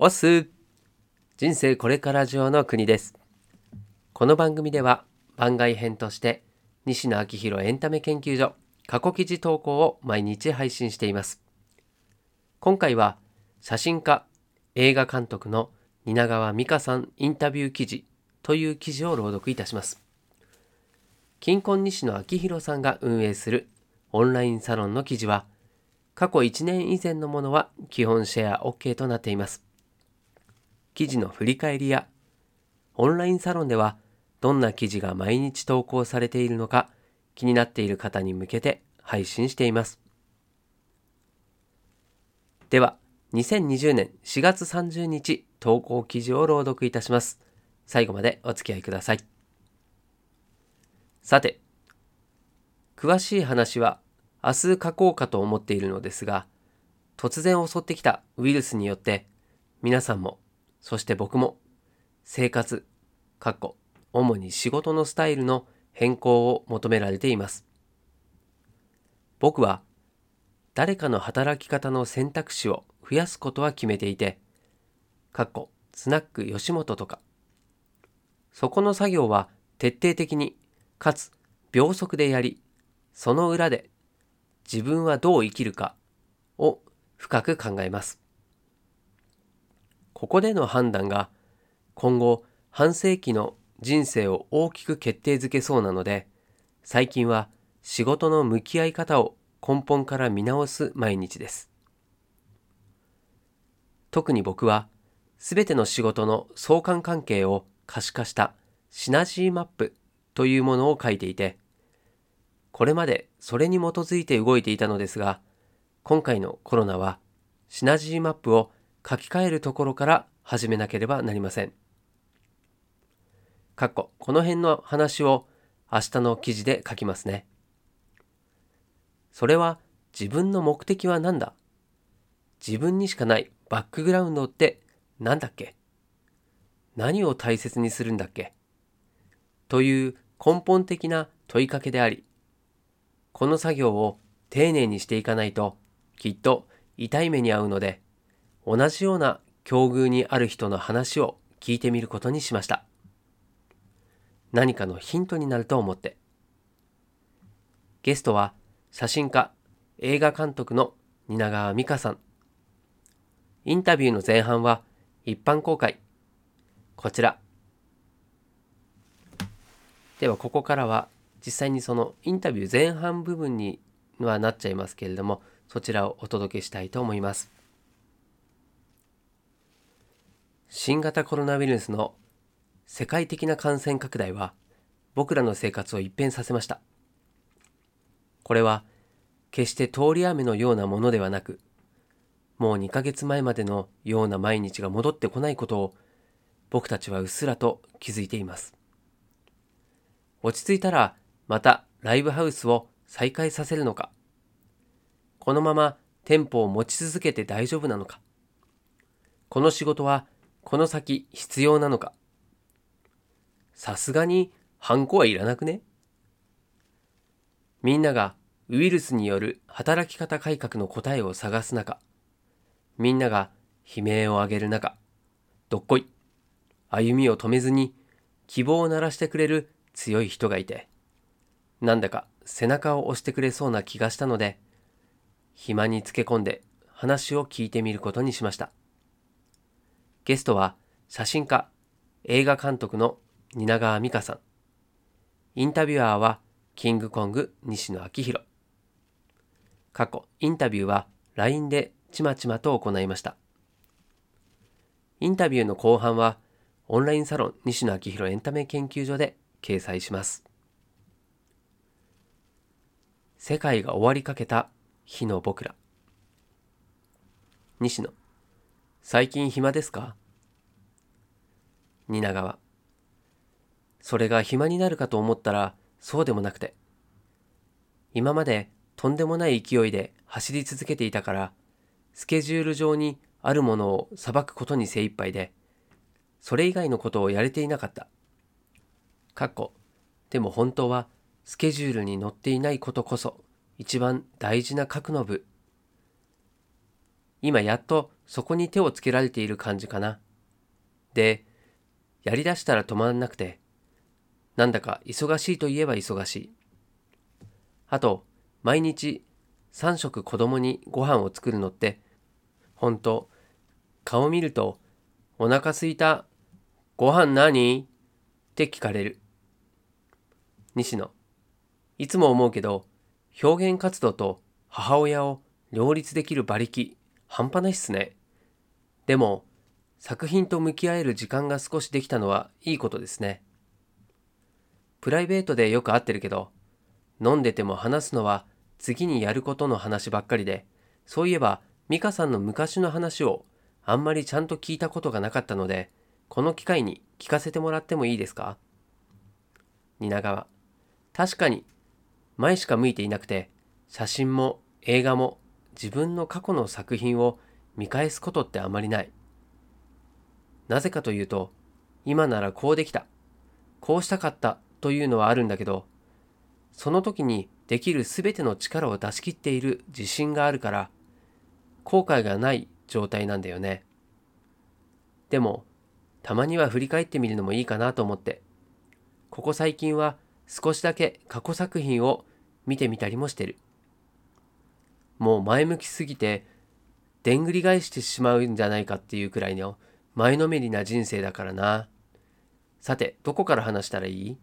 オス人生これから上の国です。この番組では番外編として西野昭弘エンタメ研究所過去記事投稿を毎日配信しています。今回は写真家、映画監督の蜷川美香さんインタビュー記事という記事を朗読いたします。金婚西野昭弘さんが運営するオンラインサロンの記事は過去1年以前のものは基本シェア OK となっています。記事の振り返りや、オンラインサロンではどんな記事が毎日投稿されているのか気になっている方に向けて配信しています。では、2020年4月30日投稿記事を朗読いたします。最後までお付き合いください。さて、詳しい話は明日書こうかと思っているのですが、突然襲ってきたウイルスによって、皆さんも、そして僕も、生活、かっこ、主に仕事のスタイルの変更を求められています。僕は、誰かの働き方の選択肢を増やすことは決めていて、かっこ、スナック吉本とか、そこの作業は徹底的に、かつ秒速でやり、その裏で自分はどう生きるかを深く考えます。ここでの判断が今後半世紀の人生を大きく決定づけそうなので、最近は仕事の向き合い方を根本から見直す毎日です。特に僕はすべての仕事の相関関係を可視化したシナジーマップというものを書いていて、これまでそれに基づいて動いていたのですが、今回のコロナはシナジーマップを書き換えるところから始めなければなりません。かっこ、この辺の話を明日の記事で書きますね。それは自分の目的は何だ？自分にしかないバックグラウンドって何だっけ？何を大切にするんだっけ？という根本的な問いかけであり、この作業を丁寧にしていかないときっと痛い目に遭うので同じような境遇にある人の話を聞いてみることにしました。何かのヒントになると思って。ゲストは写真家映画監督の蜷川美香さん。インタビューの前半は一般公開。こちら。ではここからは実際にそのインタビュー前半部分にはなっちゃいますけれどもそちらをお届けしたいと思います。新型コロナウイルスの世界的な感染拡大は僕らの生活を一変させました。これは決して通り雨のようなものではなくもう2ヶ月前までのような毎日が戻ってこないことを僕たちはうっすらと気づいています。落ち着いたらまたライブハウスを再開させるのかこのまま店舗を持ち続けて大丈夫なのかこの仕事はこの先必要なのか？さすがにハンコはいらなくね？みんながウイルスによる働き方改革の答えを探す中みんなが悲鳴を上げる中どっこい歩みを止めずに希望を鳴らしてくれる強い人がいてなんだか背中を押してくれそうな気がしたので、暇につけ込んで話を聞いてみることにしました。ゲストは写真家、映画監督の蜷川美香さん。インタビュアーはキングコング西野昭弘。過去、インタビューは LINE でちまちまと行いました。インタビューの後半はオンラインサロン西野昭弘エンタメ研究所で掲載します。世界が終わりかけた日の僕ら。西野、最近暇ですか？蜷川、それが暇になるかと思ったらそうでもなくて、今までとんでもない勢いで走り続けていたから、スケジュール上にあるものを裁くことに精一杯で、それ以外のことをやれていなかった。かっこ、でも本当はスケジュールに載っていないことこそ一番大事な核の部。今やっとそこに手をつけられている感じかな。で、やりだしたら止まんなくて、なんだか忙しいといえば忙しい。あと、毎日3食子供にご飯を作るのって、ほんと、顔見ると、お腹すいた、ご飯何？って聞かれる。西野、いつも思うけど、表現活動と母親を両立できる馬力、半端ないっすね。でも、作品と向き合える時間が少しできたのはいいことですね。プライベートでよく会ってるけど、飲んでても話すのは次にやることの話ばっかりで、そういえば美香さんの昔の話をあんまりちゃんと聞いたことがなかったので、この機会に聞かせてもらってもいいですか？蜷川。確かに、前しか向いていなくて、写真も映画も自分の過去の作品を見返すことってあまりない。なぜかというと、今ならこうできた、こうしたかったというのはあるんだけど、その時にできるすべての力を出し切っている自信があるから、後悔がない状態なんだよね。でも、たまには振り返ってみるのもいいかなと思って、ここ最近は少しだけ過去作品を見てみたりもしてる。もう前向きすぎて、でんぐり返してしまうんじゃないかっていうくらいの前のめりな人生だからな。さて、どこから話したらいい？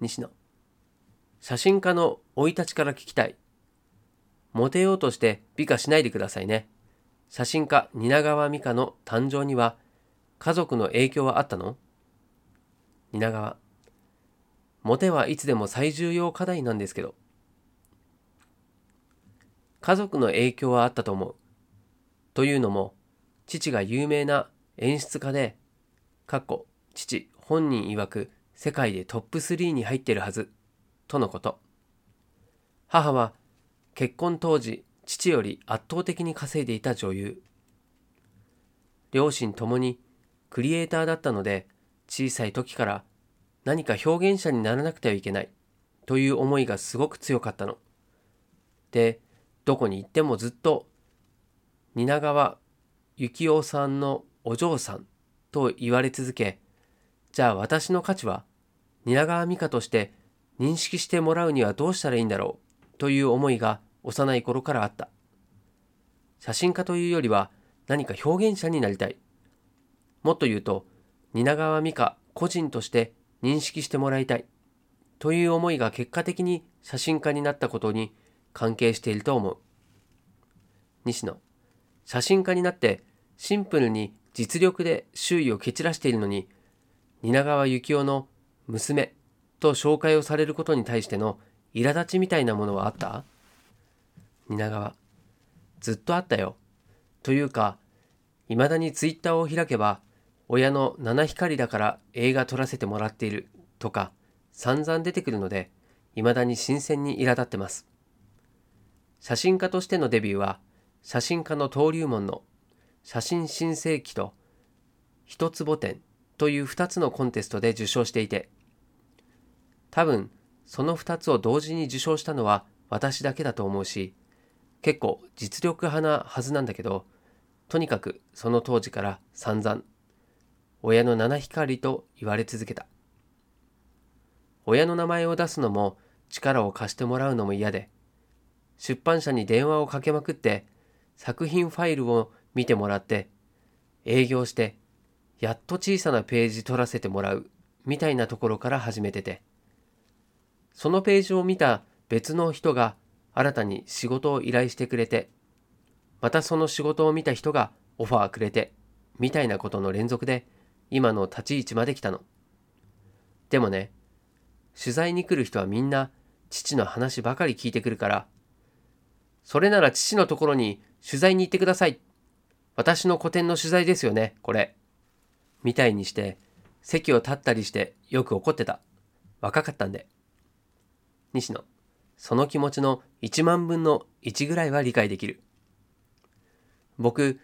西野。写真家の生い立ちから聞きたい。モテようとして美化しないでくださいね。写真家蜷川美香の誕生には家族の影響はあったの？蜷川。モテはいつでも最重要課題なんですけど。家族の影響はあったと思う。というのも、父が有名な演出家で、かっこ父本人曰く世界でトップ3に入ってるはず、とのこと。母は結婚当時、父より圧倒的に稼いでいた女優。両親ともにクリエイターだったので、小さい時から何か表現者にならなくてはいけないという思いがすごく強かったの。で、どこに行ってもずっと蜷川幸雄さんのお嬢さんと言われ続け、じゃあ私の価値は蜷川美香として認識してもらうにはどうしたらいいんだろうという思いが幼い頃からあった。写真家というよりは何か表現者になりたい。もっと言うと、蜷川美香個人として認識してもらいたい。という思いが結果的に写真家になったことに関係していると思う。西野、写真家になってシンプルに実力で周囲を蹴散らしているのに、蜷川幸雄の娘と紹介をされることに対しての苛立ちみたいなものはあった？蜷川、ずっとあったよ。というか、未だにツイッターを開けば、親の七光だから映画撮らせてもらっているとか散々出てくるので、未だに新鮮に苛立ってます。写真家としてのデビューは、写真家の登竜門の写真新世紀と一坪展という2つのコンテストで受賞していて、多分その2つを同時に受賞したのは私だけだと思うし、結構実力派なはずなんだけど、とにかくその当時から散々、親の七光と言われ続けた。親の名前を出すのも力を貸してもらうのも嫌で、出版社に電話をかけまくって作品ファイルを見てもらって営業してやっと小さなページ取らせてもらうみたいなところから始めてて。そのページを見た別の人が新たに仕事を依頼してくれてまたその仕事を見た人がオファーくれてみたいなことの連続で今の立ち位置まで来たの。でもね取材に来る人はみんな父の話ばかり聞いてくるからそれなら父のところに取材に行ってください。私の個展の取材ですよね、これ。みたいにして、席を立ったりしてよく怒ってた。若かったんで。西野、その気持ちの1万分の1ぐらいは理解できる。僕、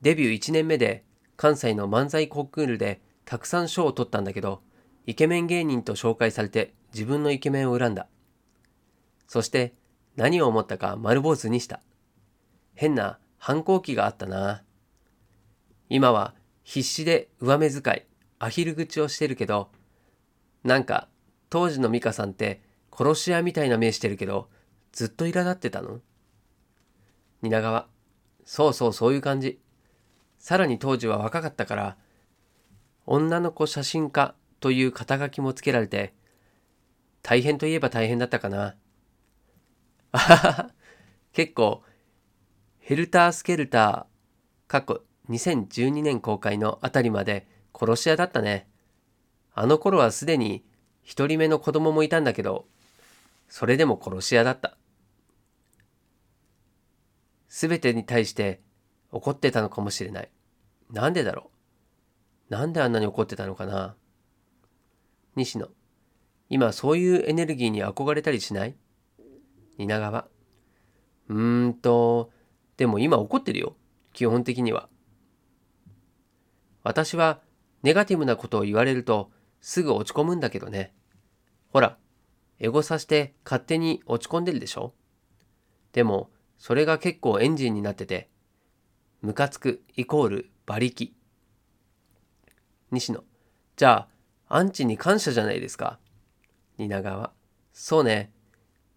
デビュー1年目で関西の漫才コンクールでたくさん賞を取ったんだけど、イケメン芸人と紹介されて自分のイケメンを恨んだ。そして何を思ったか丸坊主にした。変な反抗期があったな。今は必死で上目遣い、アヒル口をしてるけど、なんか当時の美香さんって殺し屋みたいな目してるけど、ずっと苛立ってたの？蜷川、そうそうそういう感じ。さらに当時は若かったから、女の子写真家という肩書きもつけられて、大変といえば大変だったかな。結構、ヘルタースケルター、過去2012年公開のあたりまで殺し屋だったね。あの頃はすでに一人目の子供もいたんだけど、それでも殺し屋だった。すべてに対して怒ってたのかもしれない。なんでだろうなんであんなに怒ってたのかな西野。今そういうエネルギーに憧れたりしない？蜷川。うーんと、でも今怒ってるよ。基本的には。私はネガティブなことを言われるとすぐ落ち込むんだけどね。ほら、エゴさして勝手に落ち込んでるでしょ？でも、それが結構エンジンになってて、ムカつくイコール馬力。西野。じゃあ、アンチに感謝じゃないですか。蜷川。そうね。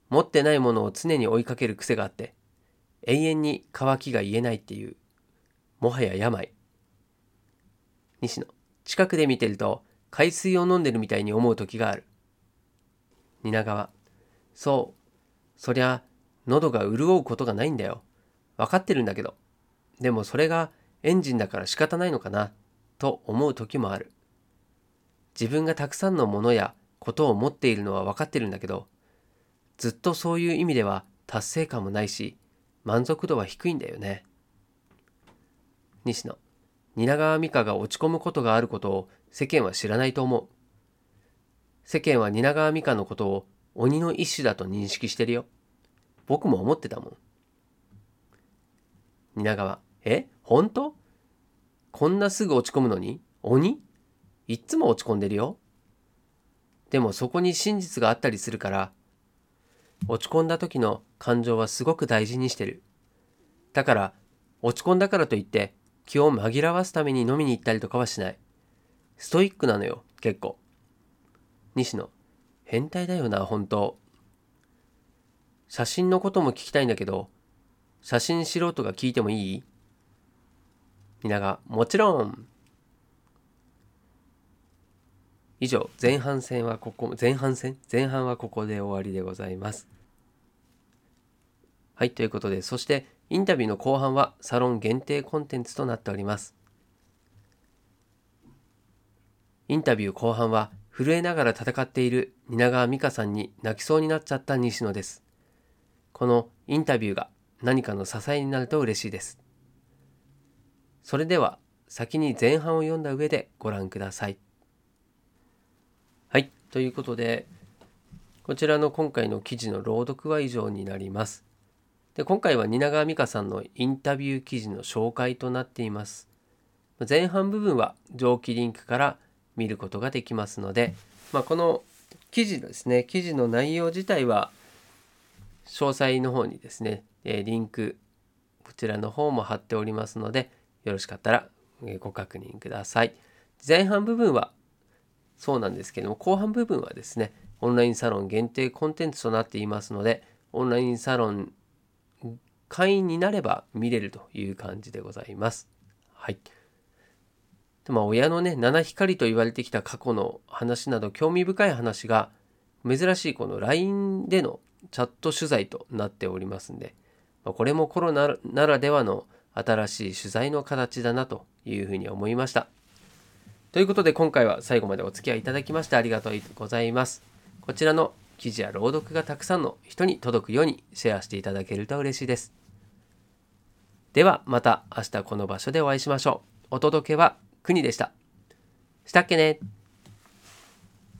持ってないものを常に追いかける癖があって、永遠に乾きが言えないっていう、もはや病。西野。近くで見てると、海水を飲んでるみたいに思う時がある。蜷川。そう。そりゃ、喉が潤うことがないんだよ。分かってるんだけど。でもそれがエンジンだから仕方ないのかな、と思う時もある。自分がたくさんのものやことを持っているのは分かってるんだけど、ずっとそういう意味では達成感もないし、満足度は低いんだよね。西野。蜷川美香が落ち込むことがあることを世間は知らないと思う。世間は蜷川美香のことを鬼の一種だと認識してるよ。僕も思ってたもん。蜷川、え？本当？こんなすぐ落ち込むのに？鬼？いっつも落ち込んでるよ。でもそこに真実があったりするから、落ち込んだ時の感情はすごく大事にしてる。だから、落ち込んだからといって気を紛らわすために飲みに行ったりとかはしない。ストイックなのよ、結構。西野、変態だよな、本当写真のことも聞きたいんだけど、写真素人が聞いてもいい？皆が、もちろん以上、前半戦はここ、前半戦？前半はここで終わりでございます。はい、ということで、そしてインタビューの後半はサロン限定コンテンツとなっております。インタビュー後半は震えながら戦っている蜷川美香さんに泣きそうになっちゃった西野です。このインタビューが何かの支えになると嬉しいです。それでは先に前半を読んだ上でご覧ください。はい、ということでこちらの今回の記事の朗読は以上になります。で今回は蜷川美香さんのインタビュー記事の紹介となっています。前半部分は上記リンクから見ることができますので、まあ、この記事ですね記事の内容自体は詳細の方にですね、えリンクこちらの方も貼っておりますのでよろしかったらご確認ください前半部分はそうなんですけども後半部分はですねオンラインサロン限定コンテンツとなっていますのでオンラインサロン会員になれば見れるという感じでございます。はい。でまあ、親のね、七光と言われてきた過去の話など興味深い話が珍しいこの LINE でのチャット取材となっておりますんで、まあ、これもコロナならではの新しい取材の形だなというふうに思いました。ということで今回は最後までお付き合いいただきましてありがとうございます。こちらの記事や朗読がたくさんの人に届くようにシェアしていただけると嬉しいです。ではまた明日この場所でお会いしましょう。お届けは国でした。したっけね